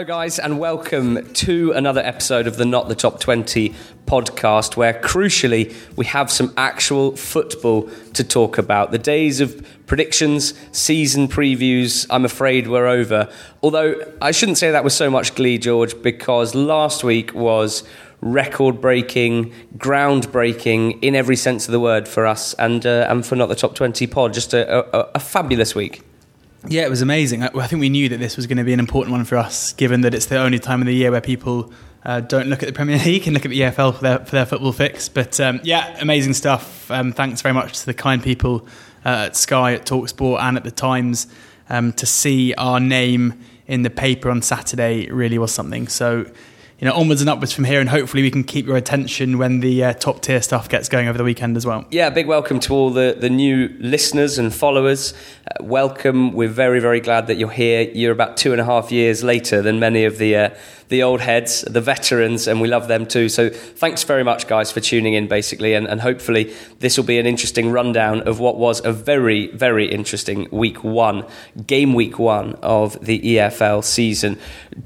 Hello, guys, and welcome to another episode of the Not the Top 20 podcast, where crucially we have some actual football to talk about. The days of predictions, season previews, I'm afraid we're over. Although I shouldn't say that with so much glee, George, because last week was record breaking, groundbreaking in every sense of the word for us and, uh, and for Not the Top 20 pod. Just a, a, a fabulous week. Yeah, it was amazing. I, I think we knew that this was going to be an important one for us, given that it's the only time of the year where people uh, don't look at the Premier League and look at the EFL for their, for their football fix. But um, yeah, amazing stuff. Um, thanks very much to the kind people uh, at Sky, at Talksport, and at the Times. Um, to see our name in the paper on Saturday really was something. So you know, onwards and upwards from here, and hopefully we can keep your attention when the uh, top tier stuff gets going over the weekend as well. Yeah, big welcome to all the, the new listeners and followers. Uh, welcome. We're very, very glad that you're here. You're about two and a half years later than many of the. Uh, the old heads, the veterans, and we love them too. So thanks very much, guys, for tuning in, basically, and, and hopefully this will be an interesting rundown of what was a very, very interesting week one, game week one of the EFL season.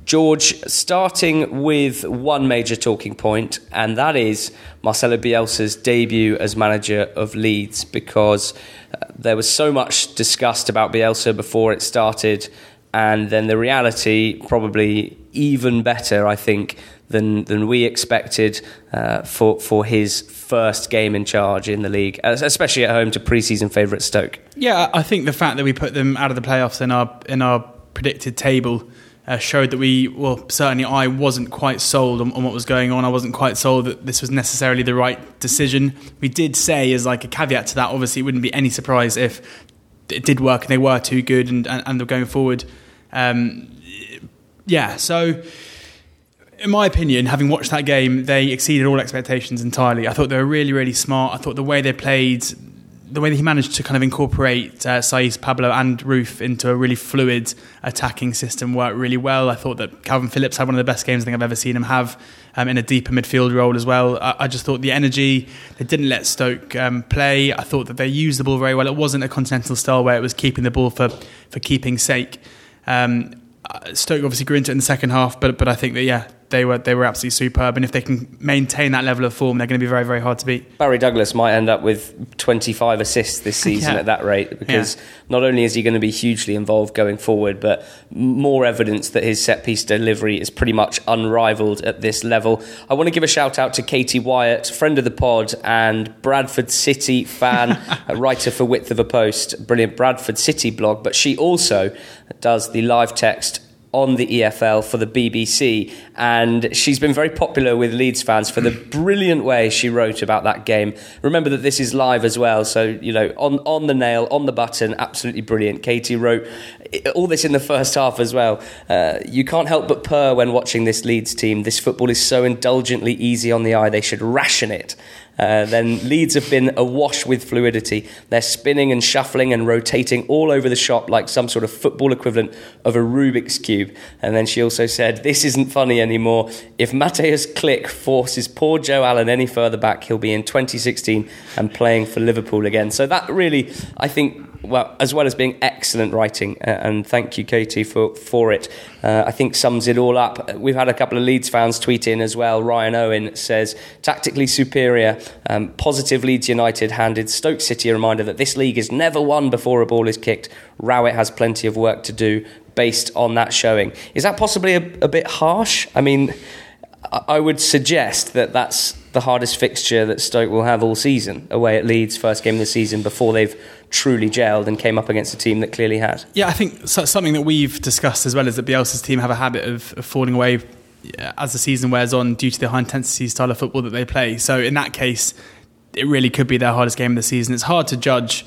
George, starting with one major talking point, and that is Marcelo Bielsa's debut as manager of Leeds, because uh, there was so much discussed about Bielsa before it started and then the reality probably even better, I think, than than we expected uh, for for his first game in charge in the league, especially at home to preseason favourite Stoke. Yeah, I think the fact that we put them out of the playoffs in our in our predicted table. Uh, showed that we, well, certainly I wasn't quite sold on, on, what was going on. I wasn't quite sold that this was necessarily the right decision. We did say, as like a caveat to that, obviously it wouldn't be any surprise if it did work and they were too good and, and, and they're going forward um, yeah, so in my opinion, having watched that game, they exceeded all expectations entirely. I thought they were really, really smart. I thought the way they played, the way that he managed to kind of incorporate uh, Saiz, Pablo, and Roofe into a really fluid attacking system worked really well. I thought that Kalvin Phillips had one of the best games I think I've ever seen him have um, in a deeper midfield role as well. I, I, just thought the energy, they didn't let Stoke um, play. I thought that they used the ball very well. It wasn't a continental style where it was keeping the ball for, for keeping sake. Um, Stoke obviously grew into it in the second half, but but I think that yeah, they were they were absolutely superb, and if they can maintain that level of form, they're going to be very very hard to beat. Barry Douglas might end up with 25 assists this season yeah. at that rate because yeah. not only is he going to be hugely involved going forward, but more evidence that his set piece delivery is pretty much unrivaled at this level. I want to give a shout out to Katie Whyatt, friend of the pod and Bradford City fan, writer for Width of a Post, brilliant Bradford City blog, but she also does the live text on the EFL for the BBC, and she's been very popular with Leeds fans for the brilliant way she wrote about that game. Remember that this is live as well, so you know on on the nail, on the button, absolutely brilliant. Katie wrote all this in the first half as well. Uh, you can't help but purr when watching this Leeds team. This football is so indulgently easy on the eye; they should ration it. Uh, then Leeds have been awash with fluidity. They're spinning and shuffling and rotating all over the shop like some sort of football equivalent of a Rubik's Cube. And then she also said, This isn't funny anymore. If Mateusz Klich forces poor Joe Allen any further back, he'll be in 2016 and playing for Liverpool again. So that really, I think, well, as well as being excellent writing, uh, and thank you, Katie, for, for it, uh, I think sums it all up. We've had a couple of Leeds fans tweet in as well. Ryan Owen says, tactically superior, um, positive Leeds United handed Stoke City a reminder that this league is never won before a ball is kicked. Rowett has plenty of work to do based on that showing. Is that possibly a, a bit harsh? I mean, I would suggest that that's the hardest fixture that Stoke will have all season, away at Leeds, first game of the season, before they've truly gelled and came up against a team that clearly had. Yeah, I think something that we've discussed as well is that Bielsa's team have a habit of, of falling away as the season wears on due to the high intensity style of football that they play. So in that case, it really could be their hardest game of the season. It's hard to judge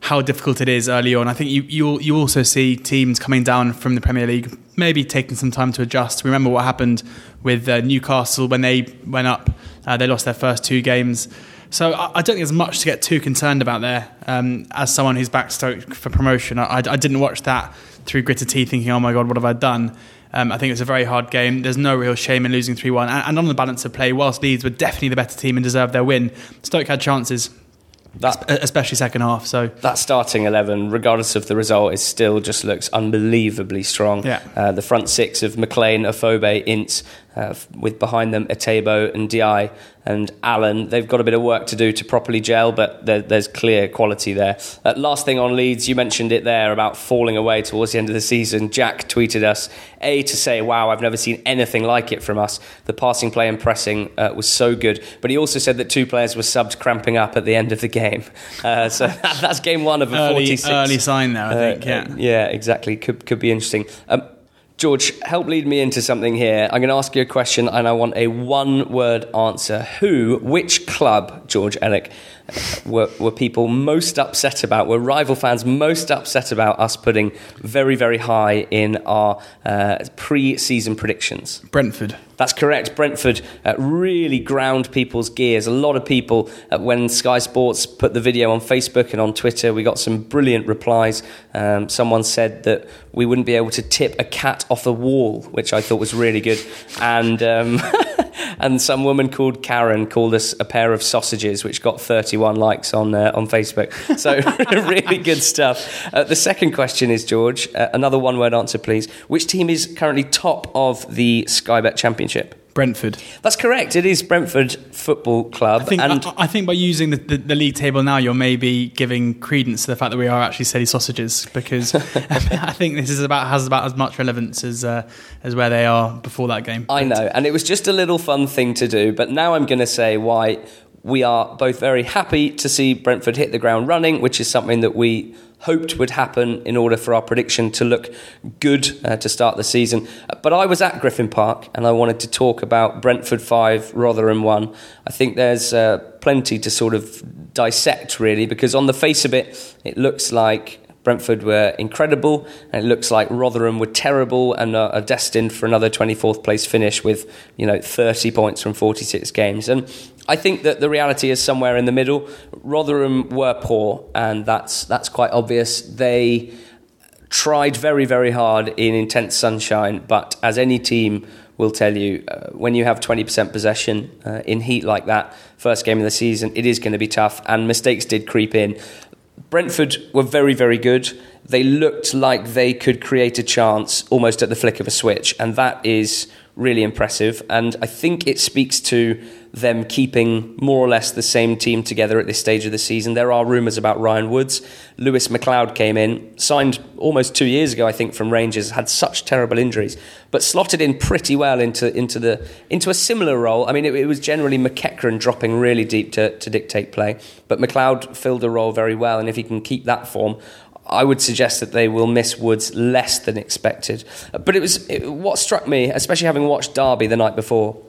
how difficult it is early on. I think you you you also see teams coming down from the Premier League, maybe taking some time to adjust. We Remember what happened with uh, Newcastle when they went up; uh, they lost their first two games. So I, I, don't think there's much to get too concerned about there. Um, as someone who's backstoked for promotion, I, I, didn't watch that through gritted teeth, thinking, "Oh my god, what have I done?" Um, I think it was a very hard game. There's no real shame in losing 3 1. And, and on the balance of play, whilst Leeds were definitely the better team and deserved their win, Stoke had chances that, especially second half. So that starting eleven, regardless of the result, it still just looks unbelievably strong. Yeah. Uh, the front six of McClean, Afobe, Ince, uh, with behind them Etebo and Di and Allen. They've got a bit of work to do to properly gel, but there, there's clear quality there. Uh, last thing on Leeds, you mentioned it there about falling away towards the end of the season. Jack tweeted us a to say, "Wow, I've never seen anything like it from us. The passing play and pressing uh, was so good." But he also said that two players were subbed cramping up at the end of the game. Uh, so that's game one of a early, 46. early sign there, I think. Uh, yeah, yeah, exactly. Could could be interesting. Um, George, help lead me into something here. I'm going to ask you a question and I want a one word answer. Who, which club, George Elek, were, were people most upset about, were rival fans most upset about us putting very, very high in our uh, pre season predictions? Brentford. That's correct. Brentford uh, really ground people's gears. A lot of people, uh, when Sky Sports put the video on Facebook and on Twitter, we got some brilliant replies. Um, someone said that we wouldn't be able to tip a cat off a wall, which I thought was really good. And um, and some woman called Karen called us a pair of sausages, which got 31 likes on uh, on Facebook. So really good stuff. Uh, the second question is George. Uh, another one-word answer, please. Which team is currently top of the Sky Bet Championship? Brentford. That's correct. It is Brentford Football Club. I think, and I, I think by using the, the, the, league table now, you're maybe giving credence to the fact that we are actually steady sausages because I think this is about has about as much relevance as uh, as where they are before that game. I know, and it was just a little fun thing to do. But now I'm going to say why we are both very happy to see Brentford hit the ground running, which is something that we hoped would happen in order for our prediction to look good uh, to start the season. But I was at Griffin Park and I wanted to talk about Brentford 5, Rotherham 1. I think there's uh, plenty to sort of dissect, really, because on the face of it, it looks like Brentford were incredible, and it looks like Rotherham were terrible and are, destined for another 24th place finish with you know 30 points from 46 games. And I think that the reality is somewhere in the middle. Rotherham were poor, and that's that's quite obvious. They tried very very hard in intense sunshine, but as any team will tell you, uh, when you have 20% possession uh, in heat like that, first game of the season, it is going to be tough, and mistakes did creep in. Brentford were very, very good. They looked like they could create a chance almost at the flick of a switch, and that is really impressive. And I think it speaks to them keeping more or less the same team together at this stage of the season. There are rumours about Ryan Woods. Lewis McLeod came in, signed almost two years ago, I think, from Rangers, had such terrible injuries, but slotted in pretty well into, into, the, into a similar role. I mean, it, it was generally McEachran dropping really deep to, to dictate play, but McLeod filled the role very well. And if he can keep that form, I would suggest that they will miss Woods less than expected. But it was it, what struck me, especially having watched Derby the night before,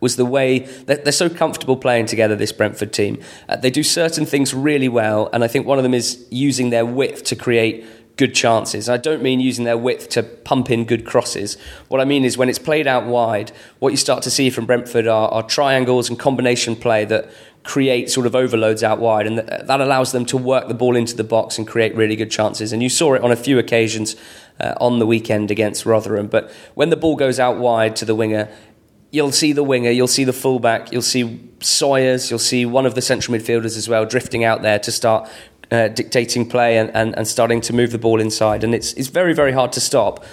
was the way that they're so comfortable playing together. This Brentford team, uh, they do certain things really well, and I think one of them is using their width to create good chances. I don't mean using their width to pump in good crosses. What I mean is when it's played out wide, what you start to see from Brentford are, are triangles and combination play that create sort of overloads out wide, and that allows them to work the ball into the box and create really good chances. And you saw it on a few occasions uh, on the weekend against Rotherham. But when the ball goes out wide to the winger, you'll see the winger, you'll see the fullback, you'll see Sawyers, you'll see one of the central midfielders as well drifting out there to start uh, dictating play and, and, and starting to move the ball inside. And it's, it's very, very hard to stop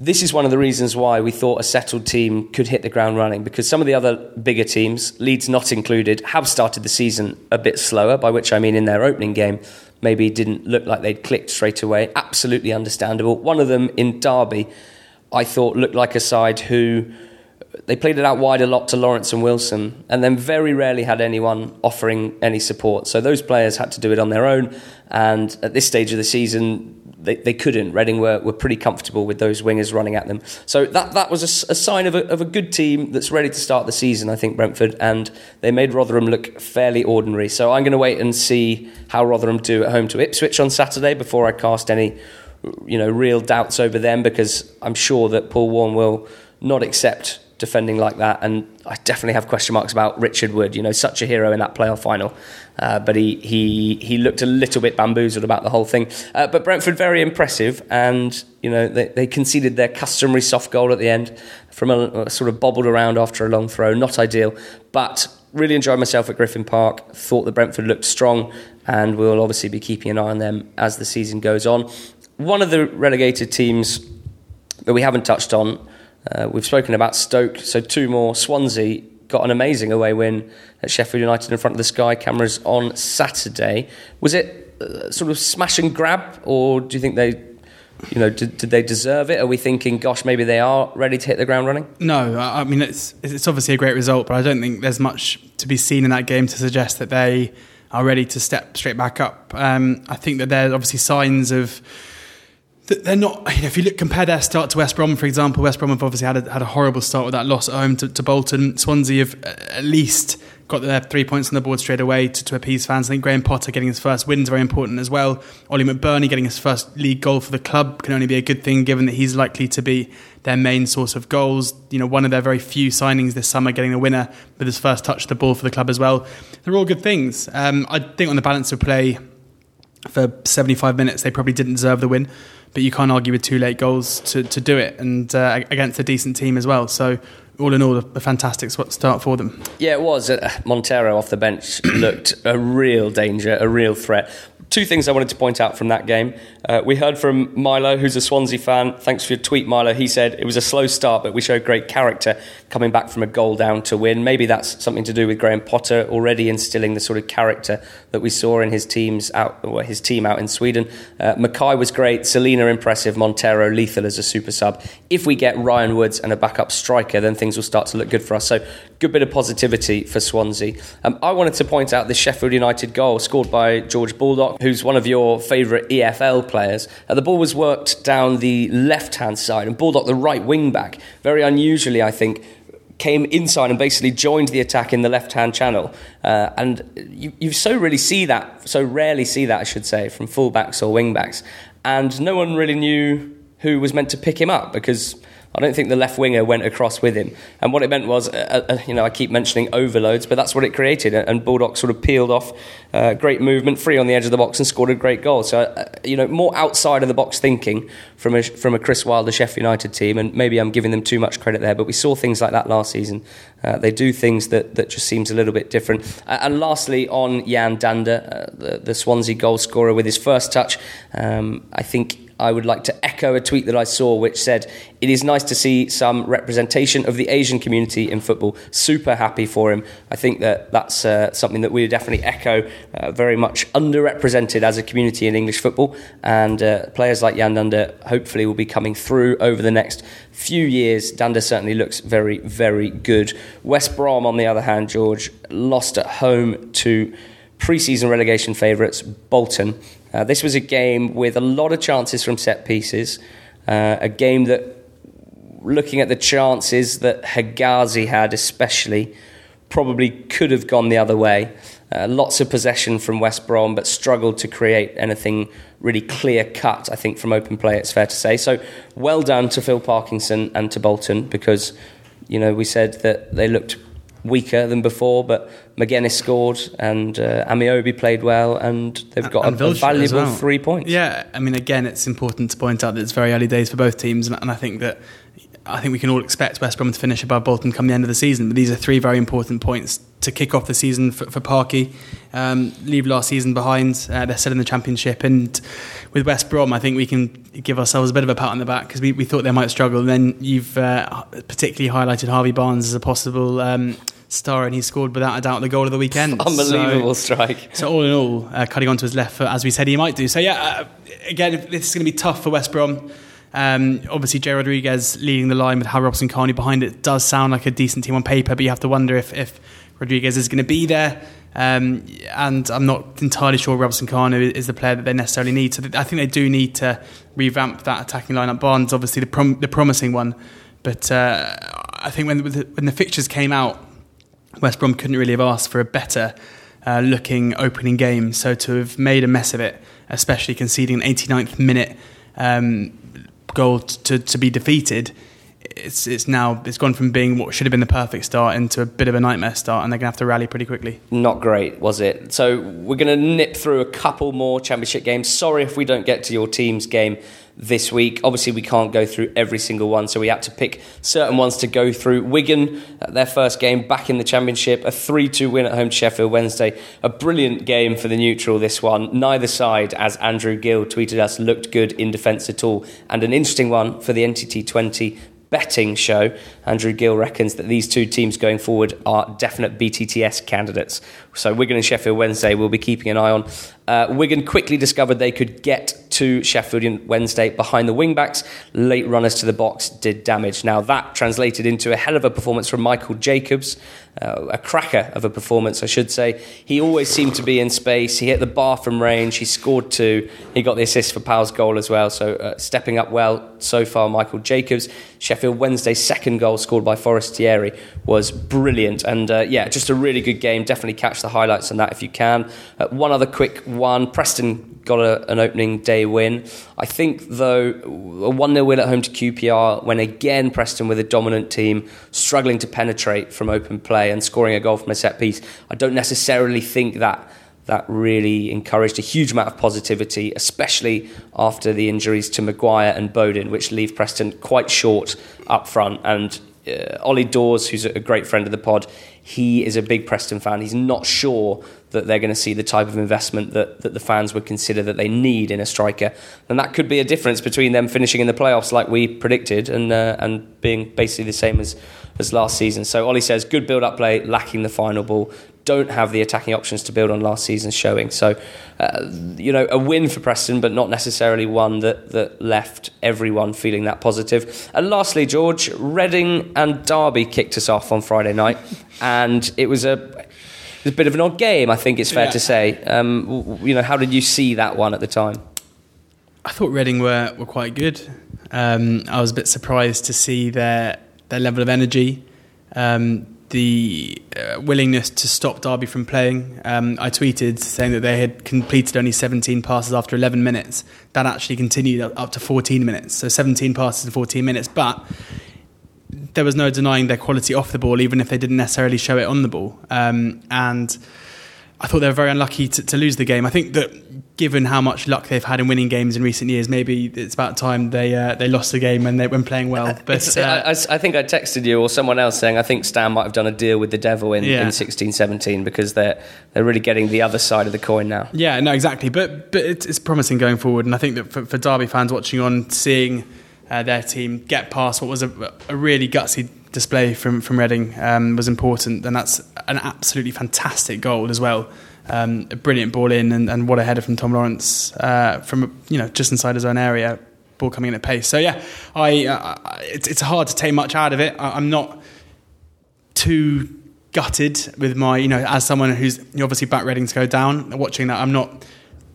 this is one of the reasons why we thought a settled team could hit the ground running because some of the other bigger teams, Leeds not included, have started the season a bit slower, by which I mean in their opening game, maybe didn't look like they'd clicked straight away. Absolutely understandable. One of them in Derby, I thought looked like a side who they played it out wide a lot to Lawrence and Wilson, and then very rarely had anyone offering any support. So those players had to do it on their own. And at this stage of the season, they, they couldn't. Reading were, were pretty comfortable with those wingers running at them. So that, that was a, a sign of a, of a good team that's ready to start the season, I think, Brentford. And they made Rotherham look fairly ordinary. So I'm going to wait and see how Rotherham do at home to Ipswich on Saturday before I cast any you know, real doubts over them because I'm sure that Paul Warne will not accept defending like that. And I definitely have question marks about Richard Wood. You know, such a hero in that playoff final, uh, but he he he looked a little bit bamboozled about the whole thing. Uh, but Brentford very impressive, and you know they, they conceded their customary soft goal at the end from a, a sort of bobbled around after a long throw. Not ideal, but really enjoyed myself at Griffin Park. Thought that Brentford looked strong, and we'll obviously be keeping an eye on them as the season goes on. One of the relegated teams that we haven't touched on, uh, we've spoken about Stoke, so two more. Swansea got an amazing away win at Sheffield United in front of the Sky cameras on Saturday. Was it uh, sort of smash and grab, or do you think they you know, did, did, they deserve it? Are we thinking, gosh, maybe they are ready to hit the ground running? No, I mean it's it's obviously a great result, but I don't think there's much to be seen in that game to suggest that they are ready to step straight back up. Um, I think that there's obviously signs of they're not. You know, if you look compare their start to West Brom, for example, West Brom have obviously had a, had a horrible start with that loss at home to, to Bolton. Swansea have uh, at least got their three points on the board straight away to, to appease fans. I think Graham Potter getting his first win is very important as well. Ollie McBurnie getting his first league goal for the club can only be a good thing, given that he's likely to be their main source of goals. You know, one of their very few signings this summer, getting the winner with his first touch of the ball for the club as well. They're all good things. Um, I think on the balance of play for 75 minutes, they probably didn't deserve the win but you can't argue with two late goals to, to do it and uh, against a decent team as well. So all in all, a fantastic start for them. Yeah, it was. Uh, Montero off the bench looked a real danger, a real threat two things I wanted to point out from that game. Uh, we heard from Milo, who's a Swansea fan. Thanks for your tweet, Milo. He said it was a slow start, but we showed great character coming back from a goal down to win. Maybe that's something to do with Graham Potter already instilling the sort of character that we saw in his teams out, or his team out in Sweden. Uh, McKay was great. Celina impressive. Montero lethal as a super sub. If we get Ryan Woods and a backup striker, then things will start to look good for us. So good bit of positivity for Swansea. Um, I wanted to point out the Sheffield United goal scored by George Baldock who's one of your favourite EFL players. Uh, the ball was worked down the left hand side, and Baldock, the right wing back, very unusually, I think, came inside and basically joined the attack in the left hand channel. Uh, and you, you so really see that, so rarely see that, I should say, from fullbacks or wing backs. And no one really knew who was meant to pick him up because I don't think the left winger went across with him. And what it meant was, uh, uh, you know, I keep mentioning overloads, but that's what it created. And Baldock sort of peeled off, uh, great movement, free on the edge of the box, and scored a great goal. So, uh, you know, more outside of the box thinking from a, from a Chris Wilder Sheffield United team. And maybe I'm giving them too much credit there, but we saw things like that last season. Uh, they do things that, that just seems a little bit different. Uh, and lastly, on Yan Dhanda, the, the, Swansea goal scorer with his first touch, um, I think I would like to echo a tweet that I saw which said, It is nice to see some representation of the Asian community in football. Super happy for him. I think that that's uh, something that we definitely echo, uh, very much underrepresented as a community in English football. And uh, players like Yan Dhanda hopefully will be coming through over the next few years. Dhanda certainly looks very, very good. West Brom, on the other hand, George, lost at home to pre season relegation favourites, Bolton. Uh, this was a game with a lot of chances from set pieces, uh, a game that, looking at the chances that Hegazi had, especially, probably could have gone the other way. Uh, lots of possession from West Brom, but struggled to create anything really clear cut, I think, from open play, it's fair to say. So, well done to Phil Parkinson and to Bolton because, you know, we said that they looked weaker than before, but Magennis scored and uh, Ameobi played well, and they've got and a, a, valuable well. three points. Yeah, I mean, again, it's important to point out that it's very early days for both teams, and, and I think that I think we can all expect West Brom to finish above Bolton come the end of the season. But these are three very important points to kick off the season for, for Parky. Um, leave last season behind. Uh, they're still in the Championship. And with West Brom, I think we can give ourselves a bit of a pat on the back because we, we thought they might struggle. And then you've uh, particularly highlighted Harvey Barnes as a possible um, star, and he scored without a doubt the goal of the weekend. Unbelievable so, strike. So all in all, uh, cutting onto his left foot as we said he might do. So yeah, uh, again, this is going to be tough for West Brom. Um, obviously, Jay Rodriguez leading the line with Hal Robson Kanu behind it does sound like a decent team on paper, but you have to wonder if, if Rodriguez is going to be there. Um, and I'm not entirely sure Robson Kanu is the player that they necessarily need. So I think they do need to revamp that attacking lineup. Barnes, obviously, the, prom- the promising one. But uh, I think when the, when the fixtures came out, West Brom couldn't really have asked for a better uh, looking opening game. So to have made a mess of it, especially conceding an 89th minute um, goal to, to be defeated, it's it's now it's gone from being what should have been the perfect start into a bit of a nightmare start, and they're to have to rally pretty quickly. Not great, was it? So we're to nip through a couple more championship games. Sorry if we don't get to your team's game this week. Obviously, we can't go through every single one, so we had to pick certain ones to go through. Wigan, uh, their first game back in the Championship, a 3 2 win at home to Sheffield Wednesday. A brilliant game for the neutral, this one. Neither side, as Andrew Gill tweeted us, looked good in defence at all. And an interesting one for the NTT 20 betting show. Andrew Gill reckons that these two teams going forward are definite BTTS candidates. So Wigan and Sheffield Wednesday we'll be keeping an eye on. Uh, Wigan quickly discovered they could get to Sheffield Wednesday behind the wingbacks. Late runners to the box did damage. Now that translated into a hell of a performance from Michael Jacobs, uh, a cracker of a performance, I should say. He always seemed to be in space. He hit the bar from range. He scored two. He got the assist for Powell's goal as well. So uh, stepping up well so far, Michael Jacobs. Sheffield Wednesday's second goal scored by Forestieri was brilliant. And uh, yeah, just a really good game. Definitely catch the highlights on that if you can. Uh, one other quick one Preston got a, an opening day win. I think, though, a 1 0 win at home to QPR, when again Preston with a dominant team, struggling to penetrate from open play and scoring a goal from a set piece, I don't necessarily think that that really encouraged a huge amount of positivity, especially after the injuries to Maguire and Bowden, which leave Preston quite short up front. And uh, Ollie Dawes, who's a great friend of the pod, he is a big Preston fan. He's not sure that they're going to see the type of investment that, that the fans would consider that they need in a striker. And that could be a difference between them finishing in the playoffs like we predicted and, uh, and being basically the same as, as last season. So Ollie says, good build up play, lacking the final ball don't have the attacking options to build on last season's showing. So, uh, you know, a win for Preston, but not necessarily one that, that left everyone feeling that positive. And lastly, George, Reading and Derby kicked us off on Friday night, and it was a, a bit of an odd game, I think it's fair yeah. to say. Um, you know, how did you see that one at the time? I thought Reading were, were quite good. Um, I was a bit surprised to see their their level of energy. Um, the uh, willingness to stop Derby from playing. Um, I tweeted saying that they had completed only 17 passes after 11 minutes. That actually continued up to 14 minutes. So 17 passes in 14 minutes. But there was no denying their quality off the ball, even if they didn't necessarily show it on the ball. Um, and I thought they were very unlucky to, to, lose the game. I think that given how much luck they've had in winning games in recent years, maybe it's about time they uh, they lost the game when they when playing well. But uh, I, I, think I texted you or someone else saying I think Stam might have done a deal with the devil in, yeah. in 16, 17 because they're they're really getting the other side of the coin now. Yeah, no, exactly. But but it's, it's promising going forward, and I think that for, for Derby fans watching on, seeing uh, their team get past what was a, a really gutsy display from from Reading um, was important, and that's an absolutely fantastic goal as well. Um, a brilliant ball in, and, and what a header from Tom Lawrence uh, from you know just inside his own area, ball coming in at pace. So yeah, I uh, it's, it's hard to take much out of it. I, I'm not too gutted with my you know as someone who's obviously back Reading to go down. Watching that, I'm not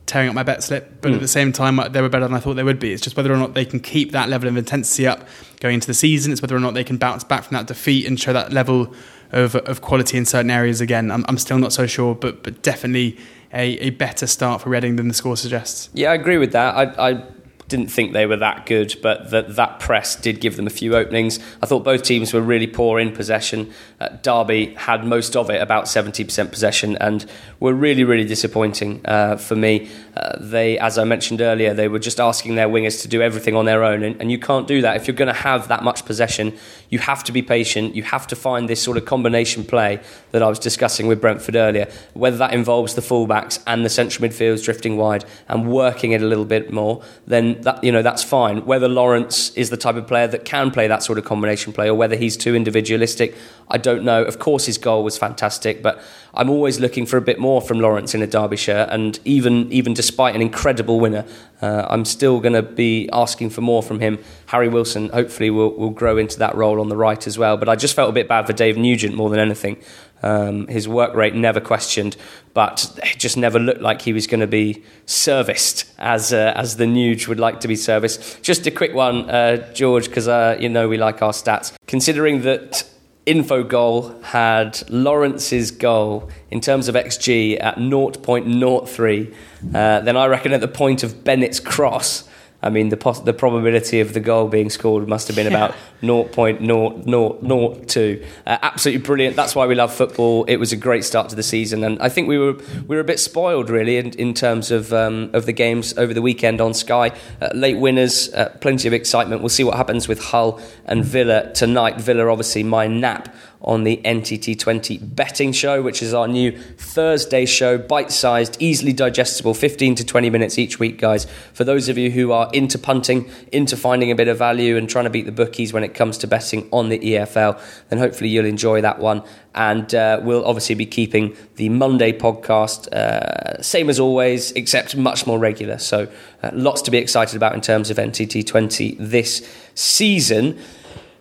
tearing up my bet slip, but mm. at the same time, they were better than I thought they would be. It's just whether or not they can keep that level of intensity up going into the season. It's whether or not they can bounce back from that defeat and show that level of, of quality in certain areas again. I'm, I'm still not so sure, but but definitely a, a better start for Reading than the score suggests. Yeah, I agree with that. I, I didn't think they were that good, but that that press did give them a few openings. I thought both teams were really poor in possession. Uh, Derby had most of it, about 70% possession, and were really, really disappointing uh, for me. Uh, they, as I mentioned earlier, they were just asking their wingers to do everything on their own, and, and you can't do that. If you're going to have that much possession, you have to be patient. You have to find this sort of combination play that I was discussing with Brentford earlier, whether that involves the fullbacks and the central midfields drifting wide and working it a little bit more, then that you know that's fine. Whether Lawrence is the type of player that can play that sort of combination play, or whether he's too individualistic, I don't know. Of course, his goal was fantastic, but I'm always looking for a bit more from Lawrence in a Derbyshire. And even even despite an incredible winner, uh, I'm still going to be asking for more from him. Harry Wilson hopefully will will grow into that role on the right as well. But I just felt a bit bad for Dave Nugent more than anything. Um, his work rate never questioned, but it just never looked like he was going to be serviced as uh, as the Nuge would like to be serviced. Just a quick one, uh, George, because uh, you know we like our stats. Considering that Infogol had Lawrence's goal in terms of XG at 0.03, uh, then I reckon at the point of Bennett's cross I mean, the pos- the probability of the goal being scored must have been about yeah. 0.0002. Uh, absolutely brilliant. That's why we love football. It was a great start to the season, and I think we were we were a bit spoiled really in, in terms of um, of the games over the weekend on Sky. Uh, late winners, uh, plenty of excitement. We'll see what happens with Hull and Villa tonight. Villa, obviously, my nap on the NTT20 betting show, which is our new Thursday show, bite sized, easily digestible, 15 to 20 minutes each week, guys. For those of you who are into punting, into finding a bit of value and trying to beat the bookies when it comes to betting on the EFL, then hopefully you'll enjoy that one. And uh, we'll obviously be keeping the Monday podcast uh, same as always, except much more regular. So uh, lots to be excited about in terms of NTT20 this season.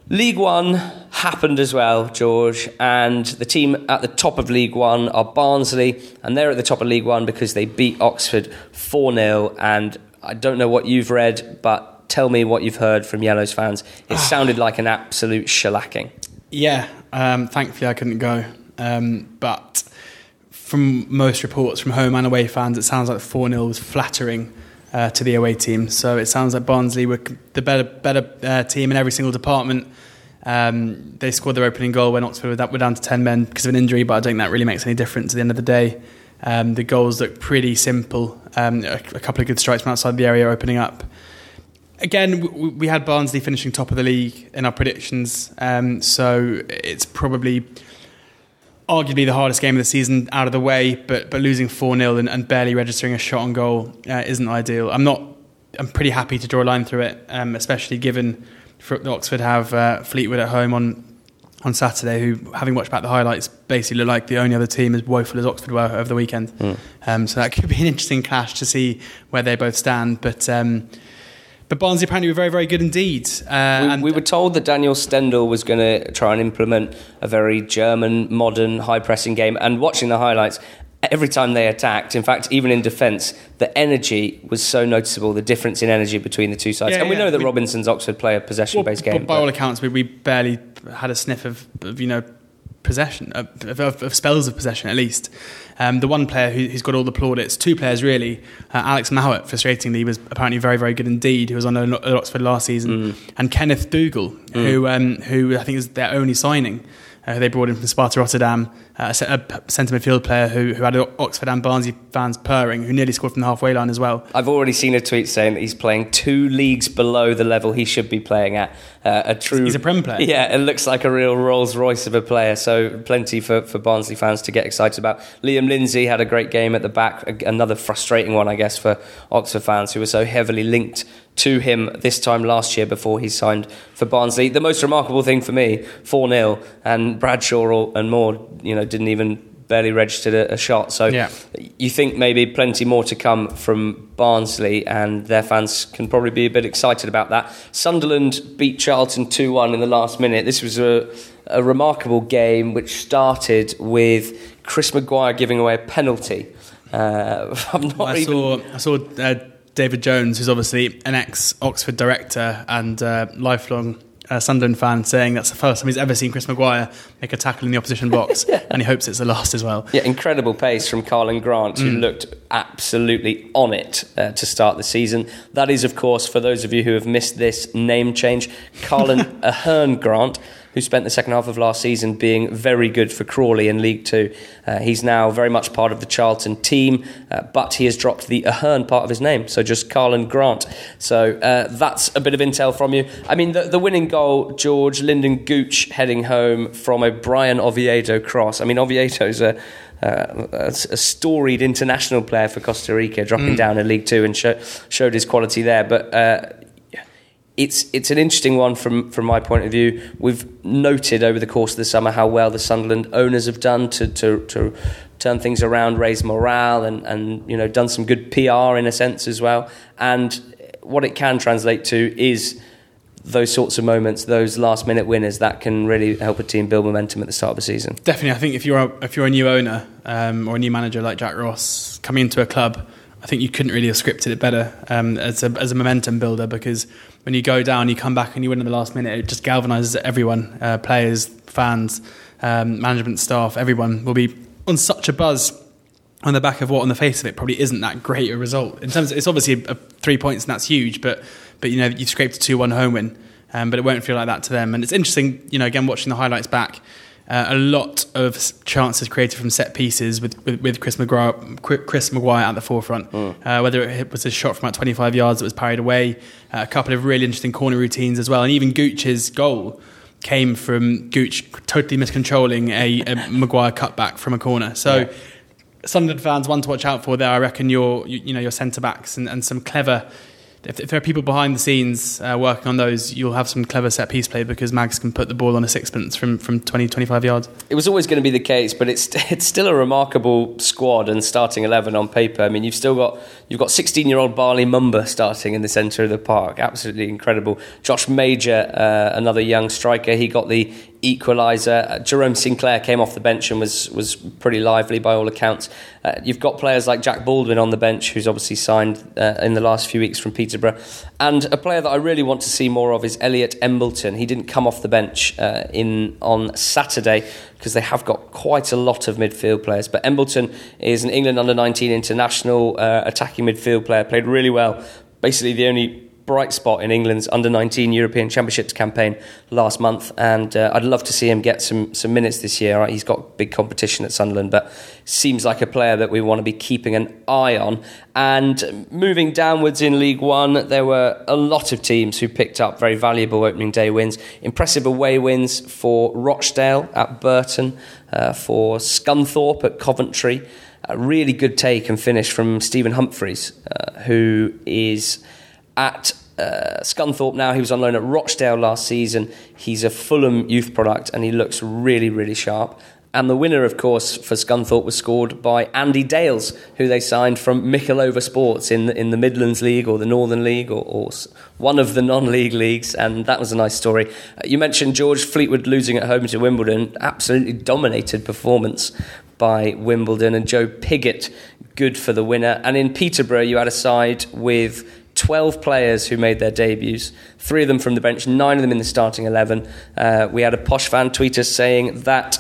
League One happened as well, George, and the team at the top of League One are Barnsley, and they're at the top of League One because they beat Oxford 4 0. And I don't know what you've read, but tell me what you've heard from Yellows fans. It sounded like an absolute shellacking. Yeah, um, thankfully I couldn't go. Um, but from most reports from home and away fans, it sounds like 4 0 was flattering uh, to the away team. So it sounds like Barnsley were the better better uh, team in every single department. Um, they scored their opening goal when Oxford were down to 10 men because of an injury, but I don't think that really makes any difference at the end of the day. Um, the goals look pretty simple. Um, a, a, couple of good strikes from outside the area opening up. Again, we, we had Barnsley finishing top of the league in our predictions, um, so it's probably arguably the hardest game of the season out of the way, but but losing 4 0 and, and, barely registering a shot on goal uh, isn't ideal. I'm not. I'm pretty happy to draw a line through it, um, especially given Oxford have uh, Fleetwood at home on on Saturday, who, having watched back the highlights, basically look like the only other team as woeful as Oxford were over the weekend. Mm. Um, so that could be an interesting clash to see where they both stand. But um, but Barnsley apparently were very, very good indeed. Uh, we, we, were told that Daniel Stendel was going to try and implement a very German, modern, high pressing game. And watching the highlights, every time they attacked, in fact, even in defence, the energy was so noticeable, the difference in energy between the two sides. Yeah, and we yeah. know that we, Robinson's Oxford play a possession based well, game. By all accounts, we, we barely had a sniff of, of you know, possession, of, of, of, spells of possession at least. Um, the one player who, has got all the plaudits, two players really, uh, Alex Mowatt, frustratingly, was apparently very, very good indeed, who was on Oxford last season, mm. and Kenneth Dougall, mm. who, um, who I think is their only signing. Uh, they brought in from Sparta Rotterdam, uh, a centre midfield player who, who had Oxford and Barnsley fans purring, who nearly scored from the halfway line as well. I've already seen a tweet saying that he's playing two leagues below the level he should be playing at. Uh, a true, he's a Prem player. Yeah, it looks like a real Rolls Royce of a player. So plenty for, for Barnsley fans to get excited about. Liam Lindsay had a great game at the back. Another frustrating one, I guess, for Oxford fans who were so heavily linked to him this time last year before he signed for Barnsley. The most remarkable thing for me, 4 0, and Bradshaw and Moore, you know, didn't even barely registered a, a shot. So yeah. you think maybe plenty more to come from Barnsley, and their fans can probably be a bit excited about that. Sunderland beat Charlton 2 1 in the last minute. This was a, a remarkable game which started with Chris Maguire giving away a penalty. Uh, I'm not I even... saw, I saw uh, David Jones, who's obviously an ex Oxford director and uh, lifelong uh, Sunderland fan, saying that's the first time he's ever seen Chris Maguire make a tackle in the opposition box, yeah. and he hopes it's the last as well. Yeah, incredible pace from Karlan Grant, who mm. looked absolutely on it uh, to start the season. That is, of course, for those of you who have missed this name change, Karlan Ahearne Grant who spent the second half of last season being very good for Crawley in League Two. Uh, he's now very much part of the Charlton team, uh, but he has dropped the Ahearne part of his name, so just Karlan Grant. So uh, that's a bit of intel from you. I mean, the, the winning goal, George Lyndon Gooch heading home from a Bryan Oviedo cross. I mean, Oviedo's a uh, a, a, storied international player for Costa Rica, dropping mm. down in League Two and show, showed his quality there. But uh, it's it's an interesting one from from my point of view. We've noted over the course of the summer how well the Sunderland owners have done to to, to turn things around, raise morale, and and you know done some good PR in a sense as well. And what it can translate to is those sorts of moments, those last minute winners that can really help a team build momentum at the start of the season. Definitely, I think if you're a, if you're a new owner um, or a new manager like Jack Ross coming into a club I think you couldn't really have scripted it better um, as, a, as a momentum builder because when you go down, you come back and you win in the last minute. It just galvanises everyone, uh, players, fans, um, management staff, everyone will be on such a buzz on the back of what, on the face of it, probably isn't that great a result. In terms, of, it's obviously a, a three points and that's huge, but but you know you've scraped a two one home win, um, but it won't feel like that to them. And it's interesting, you know, again watching the highlights back. Uh, a lot of chances created from set pieces with, with, with Chris Maguire, Chris Maguire at the forefront. Mm. Uh, whether it was a shot from about 25 yards that was parried away, uh, a couple of really interesting corner routines as well, and even Gooch's goal came from Gooch totally miscontrolling a, a Maguire cutback from a corner. So. Yeah. Sunderland fans, one to watch out for there. I reckon your, you, you know, your centre backs and, and some clever if, if, there are people behind the scenes uh, working on those, you'll have some clever set piece play because Mags can put the ball on a sixpence from, from 20, 25 yards. It was always going to be the case, but it's it's still a remarkable squad and starting 11 on paper. I mean, you've still got you've got 16 year old Bali Mumba starting in the centre of the park. Absolutely incredible. Josh Major, uh, another young striker, he got the equaliser. Uh, Jerome Sinclair came off the bench and was was pretty lively by all accounts. Uh, you've got players like Jack Baldwin on the bench, who's obviously signed uh, in the last few weeks from Peterborough, and a player that I really want to see more of is Elliot Embleton. He didn't come off the bench uh, in on Saturday because they have got quite a lot of midfield players. But Embleton is an England under 19 international uh, attacking midfield player, played really well. Basically, the only bright spot in England's under 19 European Championships campaign last month, and uh, I'd love to see him get some some minutes this year. He's got big competition at Sunderland, but seems like a player that we want to be keeping an eye on. And moving downwards in League One, there were a lot of teams who picked up very valuable opening day wins. Impressive away wins for Rochdale at Burton, uh, for Scunthorpe at Coventry. A really good take and finish from Stephen Humphrys, uh, who is at uh, Scunthorpe now. He was on loan at Rochdale last season. He's a Fulham youth product and he looks really, really sharp. And the winner, of course, for Scunthorpe was scored by Andy Dales, who they signed from Mickleover Sports in the, in the Midlands League or the Northern League or, or one of the non league leagues. And that was a nice story. Uh, you mentioned George Fleetwood losing at home to Wimbledon. Absolutely dominated performance by Wimbledon. And Joe Pigott, good for the winner. And in Peterborough, you had a side with 12 players who made their debuts, three of them from the bench, nine of them in the starting 11. Uh, we had a posh fan tweet us saying that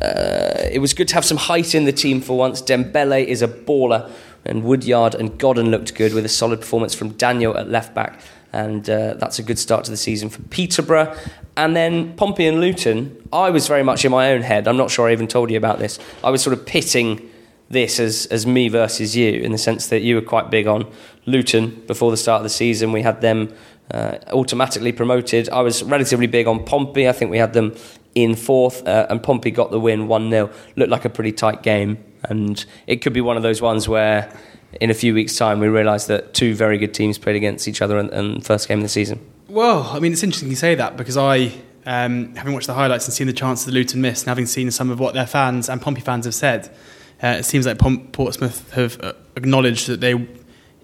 uh, it was good to have some height in the team for once. Dembele is a baller, and Woodyard and Godden looked good with a solid performance from Daniel at left back. And uh, that's a good start to the season for Peterborough. And then Pompey and Luton, I was very much in my own head. I'm not sure I even told you about this. I was sort of pitting this as, as me versus you in the sense that you were quite big on Luton before the start of the season. We had them uh, automatically promoted. I was relatively big on Pompey. I think we had them in fourth, uh, and Pompey got the win 1 0. Looked like a pretty tight game, and it could be one of those ones where in a few weeks' time we realise that two very good teams played against each other in, in the first game of the season. Well, I mean, it's interesting you say that because I, um, having watched the highlights and seen the chances the Luton missed, and having seen some of what their fans and Pompey fans have said, uh, it seems like Portsmouth have uh, acknowledged that they,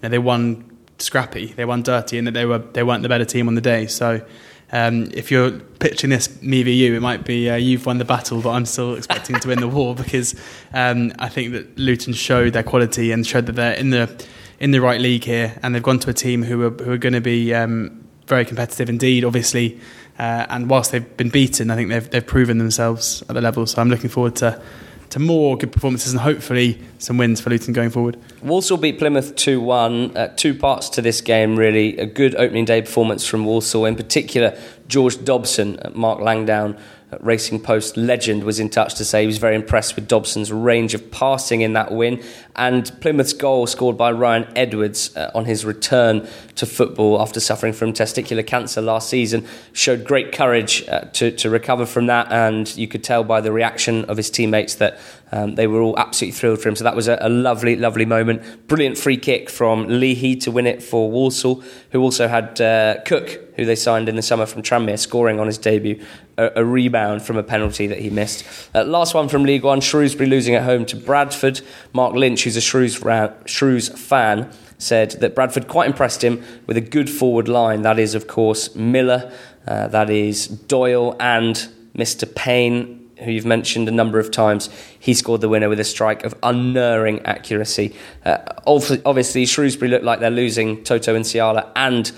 know, they won scrappy, they won dirty, and that they were they weren't the better team on the day. So. Um, if you're pitching this me v you, it might be uh, you've won the battle, but I'm still expecting to win the war because um, I think that Luton showed their quality and showed that they're in the in the right league here, and they've gone to a team who are who are going to be um, very competitive indeed, obviously. Uh, and whilst they've been beaten, I think they've they've proven themselves at the level. So I'm looking forward to to more good performances and hopefully some wins for Luton going forward. Walsall beat Plymouth 2 1. Uh, two parts to this game, really. A good opening day performance from Walsall, in particular, George Dobson, Mark Langdon Racing Post legend was in touch to say he was very impressed with Dobson's range of passing in that win. And Plymouth's goal, scored by Ryan Edwards uh, on his return to football after suffering from testicular cancer last season, showed great courage uh, to, to recover from that. And you could tell by the reaction of his teammates that um, they were all absolutely thrilled for him. So that was a, a, lovely, lovely moment. Brilliant free kick from Leahy to win it for Walsall, who also had uh, Cook, who they signed in the summer from Tranmere, scoring on his debut, a, a rebound from a penalty that he missed. Uh, last one from League One, Shrewsbury losing at home to Bradford. Mark Lynch, who's a Shrews, Shrews fan, said that Bradford quite impressed him with a good forward line. That is, of course, Miller, uh, that is Doyle, and Mr. Payne who you've mentioned a number of times, he scored the winner with a strike of unerring accuracy. Uh, obviously, Shrewsbury look like they're losing Toto Nsiala and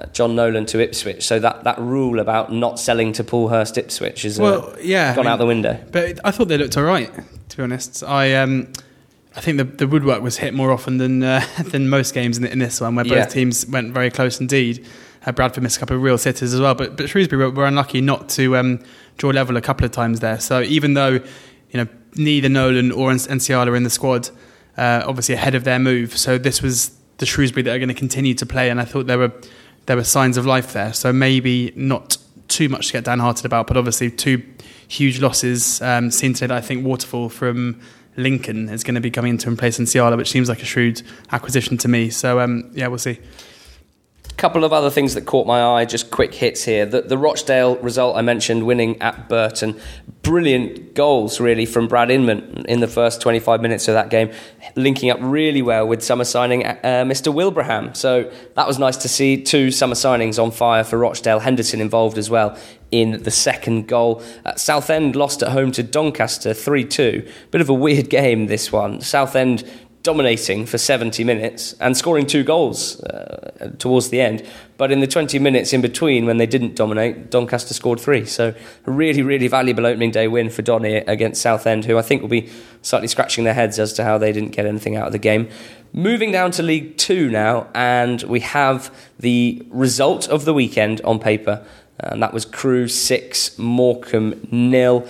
uh, Jon Nolan to Ipswich. So that, that rule about not selling to Paul Hurst Ipswich has uh, well, yeah, gone I mean, out the window. But I thought they looked all right, to be honest. I um, I think the, the woodwork was hit more often than uh, than most games in, in, this one, where both yeah. teams went very close indeed. Uh, Bradford missed a couple of real sitters as well, but but Shrewsbury were, were unlucky not to um, draw level a couple of times there. So even though you know neither Nolan or Nsiala are in the squad, uh, obviously ahead of their move, so this was the Shrewsbury that are going to continue to play, and I thought there were there were signs of life there. So maybe not too much to get downhearted about, but obviously two huge losses. Um, seen today that I think Waterfall from Lincoln is going to be coming into in place in Nsiala, which seems like a shrewd acquisition to me. So um, yeah, we'll see couple of other things that caught my eye, just quick hits here. The, the, Rochdale result I mentioned, winning at Burton. Brilliant goals, really, from Brad Inman in the first 25 minutes of that game, linking up really well with summer signing uh, Mr. Wilbraham. So that was nice to see two summer signings on fire for Rochdale. Henderson involved as well in the second goal. Uh, Southend lost at home to Doncaster 3 2. Bit of a weird game, this one. Southend dominating for 70 minutes and scoring two goals uh, towards the end. But in the 20 minutes in between, when they didn't dominate, Doncaster scored three. So a really, really valuable opening day win for Donny against Southend, who I think will be slightly scratching their heads as to how they didn't get anything out of the game. Moving down to League Two now, and we have the result of the weekend on paper. And that was Crewe 6, Morecambe nil.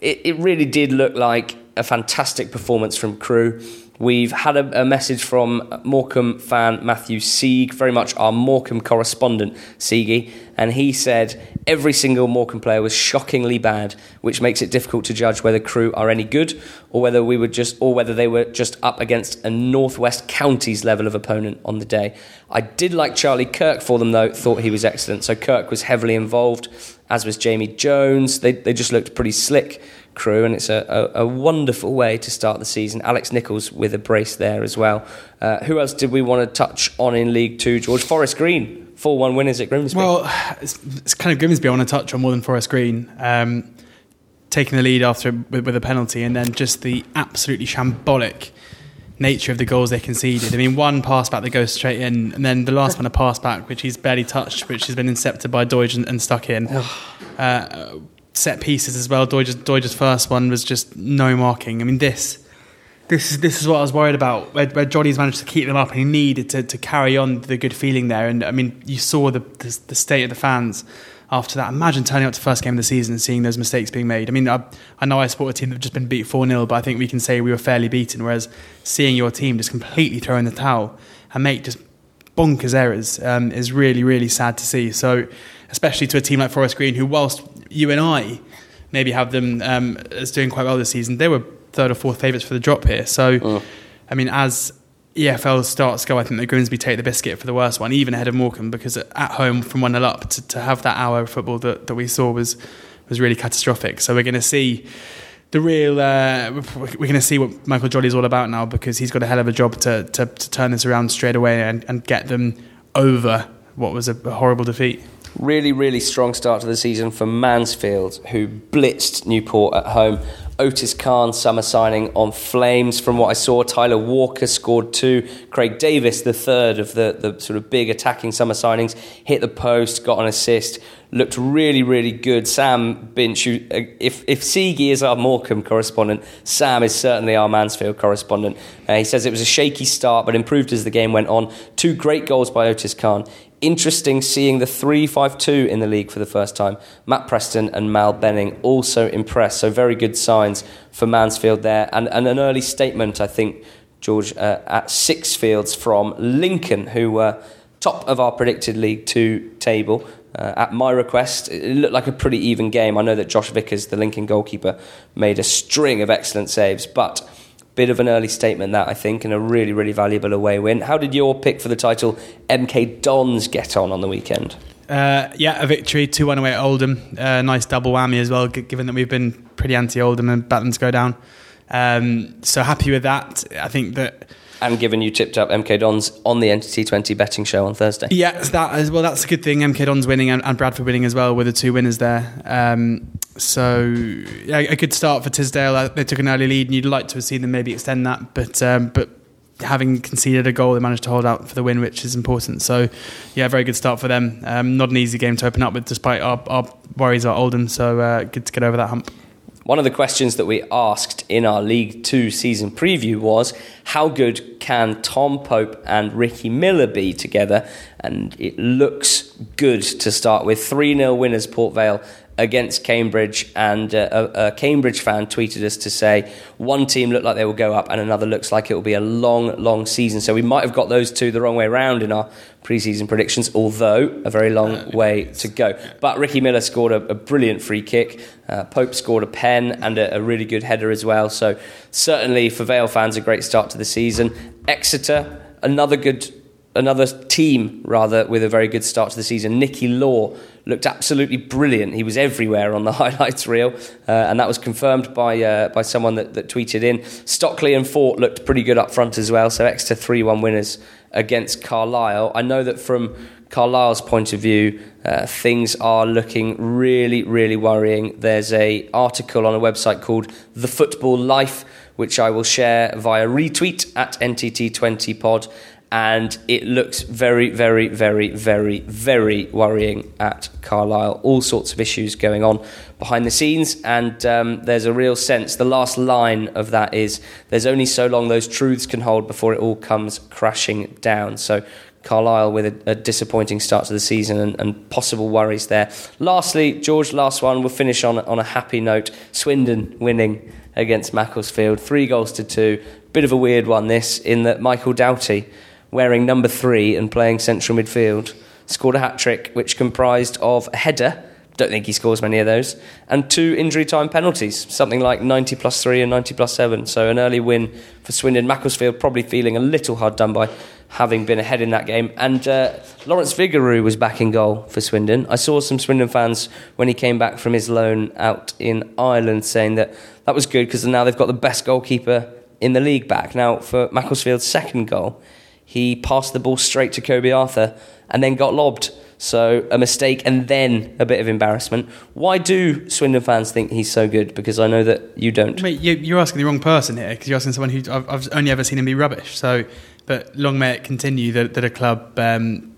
It, it really did look like a fantastic performance from Crewe. We've had a, a, message from Morecambe fan Matthew Sieg, very much our Morecambe correspondent, Siegi, and he said every single Morecambe player was shockingly bad, which makes it difficult to judge whether Crewe are any good or whether we were just or whether they were just up against a Northwest Counties level of opponent on the day. I did like Charlie Kirk for them though; thought he was excellent. So Kirk was heavily involved, as was Jamie Jones. They they just looked pretty slick. Crewe, and it's a, a, a, wonderful way to start the season. Alex Nichols with a brace there as well. Uh, who else did we want to touch on in League Two? George Forest Green, 4 1 winners at Grimsby. Well, it's, it's, kind of Grimsby I want to touch on more than Forest Green. Um, taking the lead after with, with a penalty, and then just the absolutely shambolic nature of the goals they conceded. I mean, one pass back that goes straight in, and then the last one a pass back which he's barely touched, which has been intercepted by Doidge and, and stuck in. uh, set pieces as well. Doidge's, Doidge's first one was just no marking. I mean, this this is this is what I was worried about. Where, where Johnny's managed to keep them up, and he needed to, to carry on the good feeling there. And I mean, you saw the, the, the state of the fans after that. Imagine turning up to first game of the season and seeing those mistakes being made. I mean, I, I know I support a team that've just been beat four 0 but I think we can say we were fairly beaten. Whereas seeing your team just completely throw in the towel and make just bonkers errors um, is really really sad to see. So especially to a team like Forest Green, who whilst you and I maybe have them um, as doing quite well this season. They were third or fourth favourites for the drop here. So, mm. I mean, as EFL starts go, I think that Grimsby take the biscuit for the worst one, even ahead of Morecambe, because at home from 1 0 up to, to have that hour of football that, that we saw was, was really catastrophic. So, we're going to see the real uh, we're going to see what Michael Jolly is all about now because he's got a hell of a job to, to, to turn this around straight away and, and get them over what was a horrible defeat. Really, really strong start to the season for Mansfield, who blitzed Newport at home. Otis Khan, summer signing on Flames. From what I saw, Tyler Walker scored two. Craig Davies, the third of the, the sort of big attacking summer signings, hit the post, got an assist, looked really, really good. Sam Binch, who, uh, if, if Siegi is our Morecambe correspondent, Sam is certainly our Mansfield correspondent. Uh, he says it was a shaky start, but improved as the game went on. Two great goals by Otis Khan interesting seeing the 3 5 2 in the league for the first time. Matt Preston and Mal Benning also impressed. So, very good signs for Mansfield there. And, and an early statement, I think, George, uh, at Sixfields from Lincoln, who were top of our predicted League Two table. Uh, at my request, it looked like a pretty even game. I know that Josh Vickers, the Lincoln goalkeeper, made a string of excellent saves, but bit of an early statement that I think, and a really, really valuable away win. How did your pick for the title, MK Dons, get on on the weekend? Uh, yeah, a victory, 2 1 away at Oldham. Uh, nice double whammy as well, given that we've been pretty anti Oldham and to go down. Um, so happy with that. I think that and given you tipped up MK Dons on the NTT20 betting show on Thursday. Yeah, well. That's a good thing. MK Dons winning and, and Bradford winning as well were the two winners there. Um, so yeah, a good start for Tisdale. Uh, they took an early lead, and you'd like to have seen them maybe extend that, but um, but having conceded a goal, they managed to hold out for the win, which is important. So, yeah, very good start for them. Um, not an easy game to open up with, despite our, our worries about Oldham. So, uh, good to get over that hump One of the questions that we asked in our League Two season preview was how good can Tom Pope and Ricky Miller be together? And it looks good to start with. 3 0 winners, Port Vale against Cambridge, and uh, a, a, Cambridge fan tweeted us to say one team looked like they will go up, and another looks like it will be a long, long season. So we might have got those two the wrong way around in our preseason predictions, although a very long uh, way to go. But Ricky Miller scored a, a brilliant free kick. Uh, Pope scored a pen and a, a, really good header as well. So certainly for Vale fans, a great start to the season. Exeter, another good another team rather with a very good start to the season. Nicky Law looked absolutely brilliant. He was everywhere on the highlights reel, uh, and that was confirmed by uh, by someone that, that tweeted in. Stockley and Fort looked pretty good up front as well. So Exeter three one winners against Carlisle. I know that from Carlisle's point of view, uh, things are looking really, really worrying. There's a article on a website called The Football Life, which I will share via retweet at NTT20pod, and it looks very, very, very, very, very worrying at Carlisle. All sorts of issues going on behind the scenes, and um, there's a real sense. The last line of that is there's only so long those truths can hold before it all comes crashing down. So, Carlisle with a, a disappointing start to the season and, and, possible worries there. Lastly, George, last one, we'll finish on, on a happy note. Swindon winning against Macclesfield, three goals to two. Bit of a weird one, this, in that Michael Doughty wearing number three and playing central midfield, scored a hat trick which comprised of a header. Don't think he scores many of those. And two injury time penalties, something like 90 plus 3 and 90 plus 7. So an early win for Swindon. Macclesfield probably feeling a little hard done by having been ahead in that game. And uh, Lawrence Vigouroux was back in goal for Swindon. I saw some Swindon fans when he came back from his loan out in Ireland saying that that was good because now they've got the best goalkeeper in the league back. Now, for Macclesfield's second goal, he passed the ball straight to Koby Arthur and then got lobbed. So a mistake and then a bit of embarrassment. Why do Swindon fans think he's so good? Because I know that you don't. Mate, you're asking the wrong person here because you're asking someone who I've only ever seen him be rubbish. So, but long may it continue that, that a club um,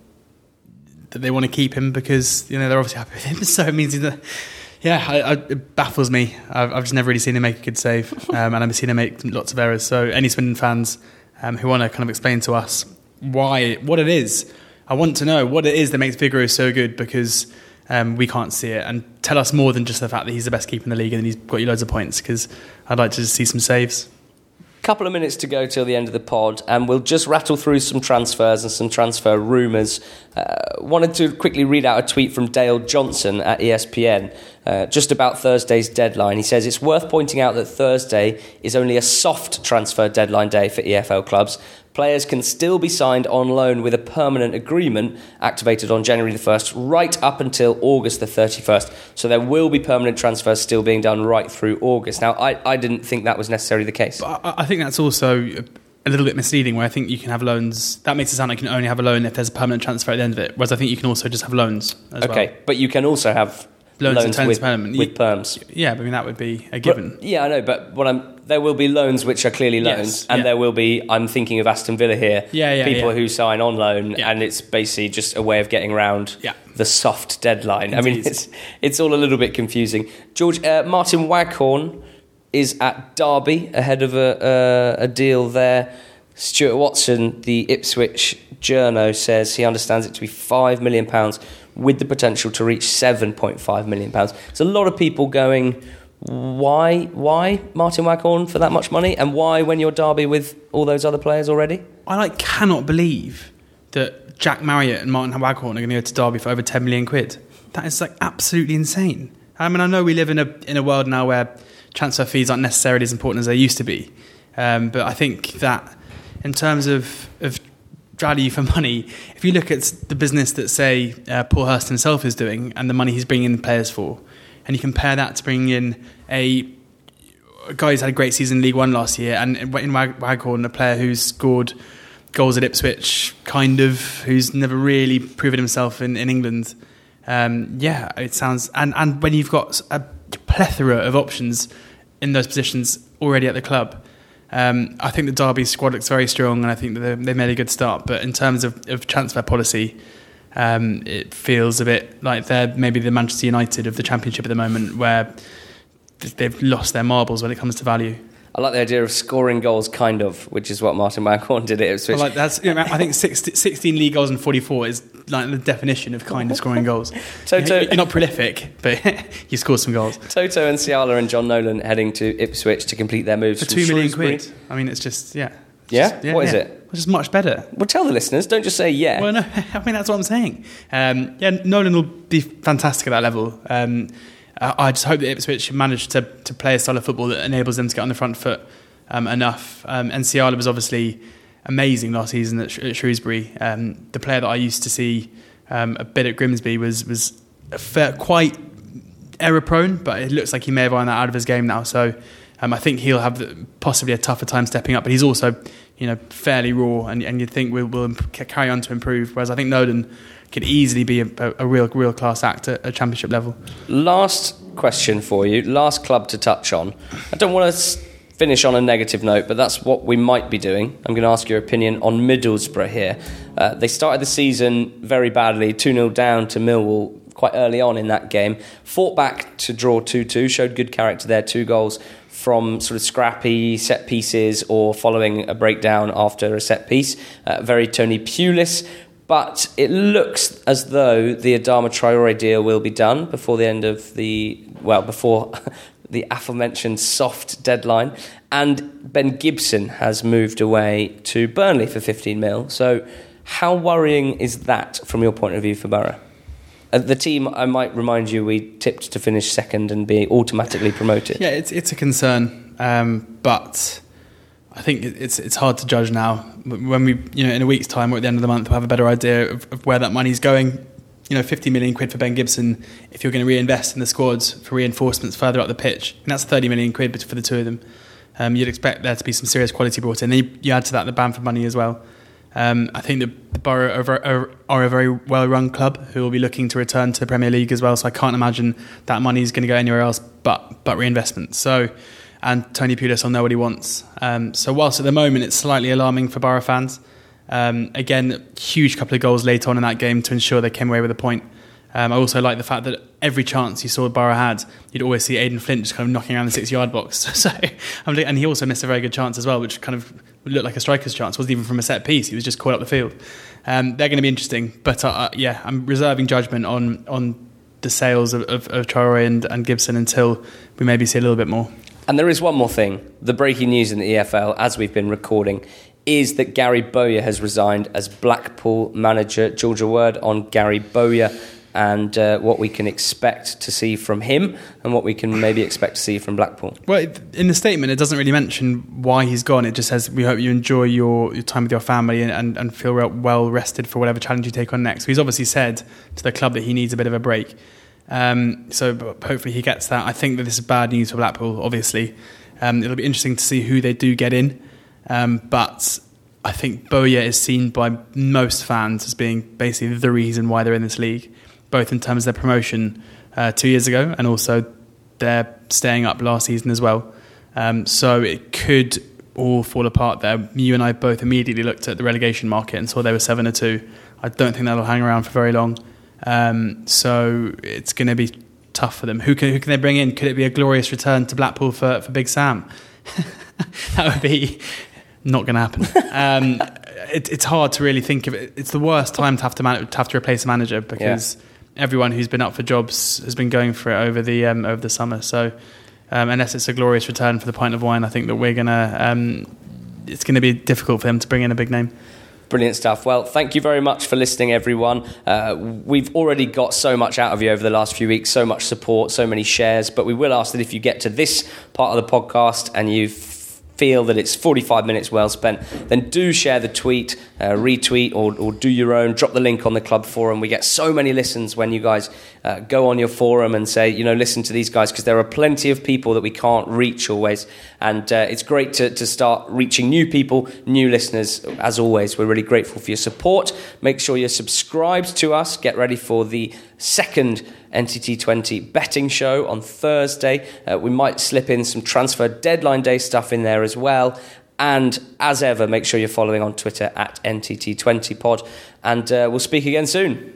that they want to keep him because you know they're obviously happy with him. So it means that. Yeah, I, I, it baffles me. I've, I've, just never really seen him make a good save, um, and I've seen him make lots of errors. So any Swindon fans um, who want to kind of explain to us why, what it is. I want to know what it is that makes Vigouroux so good because um, we can't see it. And tell us more than just the fact that he's the best keeper in the league and he's got you loads of points because I'd like to see some saves couple of minutes to go till the end of the pod, and we'll just rattle through some transfers and some transfer rumours. Uh, wanted to quickly read out a tweet from Dale Johnson at ESPN uh, just about Thursday's deadline. He says it's worth pointing out that Thursday is only a soft transfer deadline day for EFL clubs, players can still be signed on loan with a permanent agreement activated on January the 1st, right up until August the 31st. So there will be permanent transfers still being done right through August. Now, I, I didn't think that was necessarily the case. But I, I think that's also a little bit misleading where I think you can have loans. That makes it sound like you can only have a loan if there's a permanent transfer at the end of it. Whereas I think you can also just have loans okay, well. but you can also have loans, loans with, with perms. Yeah, I mean that would be a given. But, yeah, I know, but what I'm there will be loans which are clearly loans, yes, and yeah. there will be. I'm thinking of Aston Villa here. Yeah, yeah, people yeah. who sign on loan, yeah. and it's basically just a way of getting around the soft deadline. Indeed. I mean, it's it's all a little bit confusing. George uh, Martin Waghorn is at Derby ahead of a, uh, a deal there. Stuart Watson, the Ipswich journo, says he understands it to be five million pounds with the potential to reach 7.5 million pounds. There's a lot of people going, why, why Martin Waghorn for that much money, and why when you're Derby with all those other players already? I like cannot believe that Jack Marriott and Martin Waghorn are going to go to Derby for over 10 million quid. That is like absolutely insane. I mean, I know we live in a in a world now where transfer fees aren't necessarily as important as they used to be, um, but I think that in terms of of value for money, if you look at the business that, say, uh, Paul Hurst himself is doing and the money he's bringing the players for, and you compare that to bringing in a, a guy who's had a great season in League One last year, and in Waghorn, a player who's scored goals at Ipswich, kind of, who's never really proven himself in, in England. Um, yeah, it sounds. And, and when you've got a plethora of options in those positions already at the club, um, I think the Derby squad looks very strong, and I think that they made a good start. But in terms of, of transfer policy, um, it feels a bit like they're maybe the Manchester United of the Championship at the moment, where they've lost their marbles when it comes to value. I like the idea of scoring goals, kind of, which is what Martin Waghorn did at Ipswich. like that's, you know, I think 16 league goals and 44 is like the definition of kind of scoring goals. Toto, you're not prolific, but you score some goals. Toto Nsiala and Jon Nolan heading to Ipswich to complete their moves for two million quid. I mean, it's just yeah. Yeah? Just, yeah? What yeah. is it? Which just much better. Well, tell the listeners. Don't just say yeah. Well, no, I mean that's what I'm saying. Um, yeah, Nolan will be fantastic at that level. Um, I just hope that Ipswich manage to to play a style of football that enables them to get on the front foot um, enough. Um, and Nsiala was obviously amazing last season at, at Shrewsbury. Um, the player that I used to see um, a bit at Grimsby was was fair, quite error prone, but it looks like he may have ironed that out of his game now. So um, I think he'll have possibly a tougher time stepping up. But he's also you know fairly raw, and, and you'd think will will carry on to improve. Whereas I think Nolan could easily be a, a real real class act at a championship level. Last question for you, last club to touch on. I don't want to finish on a negative note, but that's what we might be doing. I'm going to ask your opinion on Middlesbrough here. Uh, they started the season very badly, 2 0 down to Millwall quite early on in that game. Fought back to draw 2 2, showed good character there, two goals from sort of scrappy set pieces or following a breakdown after a set piece. Uh, very Tony Pulis, but it looks as though the Adama Traore deal will be done before the end of the well before the aforementioned soft deadline, and Ben Gibson has moved away to Burnley for 15 mil. So, how worrying is that from your point of view for Borough? Uh, the team, I might remind you, we tipped to finish second and be automatically promoted. Yeah, it's it's a concern, um, but I think it's it's hard to judge now. When we, you know, in a week's time or at the end of the month, we'll have a better idea of, of where that money's going. You know, 50 million quid for Ben Gibson if you're going to reinvest in the squads for reinforcements further up the pitch. And that's 30 million quid for the two of them. Um, you'd expect there to be some serious quality brought in. Then you, you add to that the Bamford money as well. Um, I think the Borough are, are, are a very well run club who will be looking to return to the Premier League as well. So I can't imagine that money is going to go anywhere else but, but reinvestment. So and Tony Pulis will know what he wants. Um, so whilst at the moment it's slightly alarming for Borough fans, um, again, huge couple of goals late on in that game to ensure they came away with a point. Um, I also like the fact that every chance you saw Borough had, you'd always see Aden Flint just kind of knocking around the six-yard box. so, and he also missed a very good chance as well, which kind of looked like a striker's chance. It wasn't even from a set piece; he was just caught up the field. Um, they're going to be interesting, but uh, uh, yeah, I'm reserving judgment on on the sales of, of, of Traore and, and Gibson until we maybe see a little bit more. And there is one more thing. The breaking news in the EFL, as we've been recording, is that Gary Bowyer has resigned as Blackpool manager. Georgia word on Gary Bowyer and uh, what we can expect to see from him and what we can maybe expect to see from Blackpool. Well, in the statement, it doesn't really mention why he's gone. It just says, We hope you enjoy your, your time with your family and, and, and feel well rested for whatever challenge you take on next. So he's obviously said to the club that he needs a bit of a break. Um, so hopefully he gets that. I think that this is bad news for Blackpool. Obviously, um, it'll be interesting to see who they do get in. Um, but I think Bowyer is seen by most fans as being basically the reason why they're in this league, both in terms of their promotion uh, two years ago and also their staying up last season as well. Um, so it could all fall apart there. You and I both immediately looked at the relegation market and saw they were seven or two. I don't think that'll hang around for very long. Um, so it's going to be tough for them. Who can, who can they bring in? Could it be a glorious return to Blackpool for, for Big Sam? that would be not going to happen. Um, it, it's hard to really think of it. It's the worst time to have to, man- to have to replace a manager because yeah. everyone who's been up for jobs has been going for it over the um, over the summer. So um, unless it's a glorious return for the pint of wine, I think that we're gonna. Um, it's going to be difficult for them to bring in a big name. Brilliant stuff. Well, thank you very much for listening, everyone. Uh, we've already got so much out of you over the last few weeks, so much support, so many shares. But we will ask that if you get to this part of the podcast and you've feel that it's 45 minutes well spent, then do share the tweet, uh, retweet, or, or, do your own. Drop the link on the club forum. We get so many listens when you guys uh, go on your forum and say, you know, listen to these guys, because there are plenty of people that we can't reach always. And uh, it's great to, to start reaching new people, new listeners. As always, we're really grateful for your support. Make sure you're subscribed to us. Get ready for the second NTT20 betting show on Thursday. Uh, we might slip in some transfer deadline day stuff in there as well. And as ever, make sure you're following on Twitter at NTT20pod. And uh, we'll speak again soon.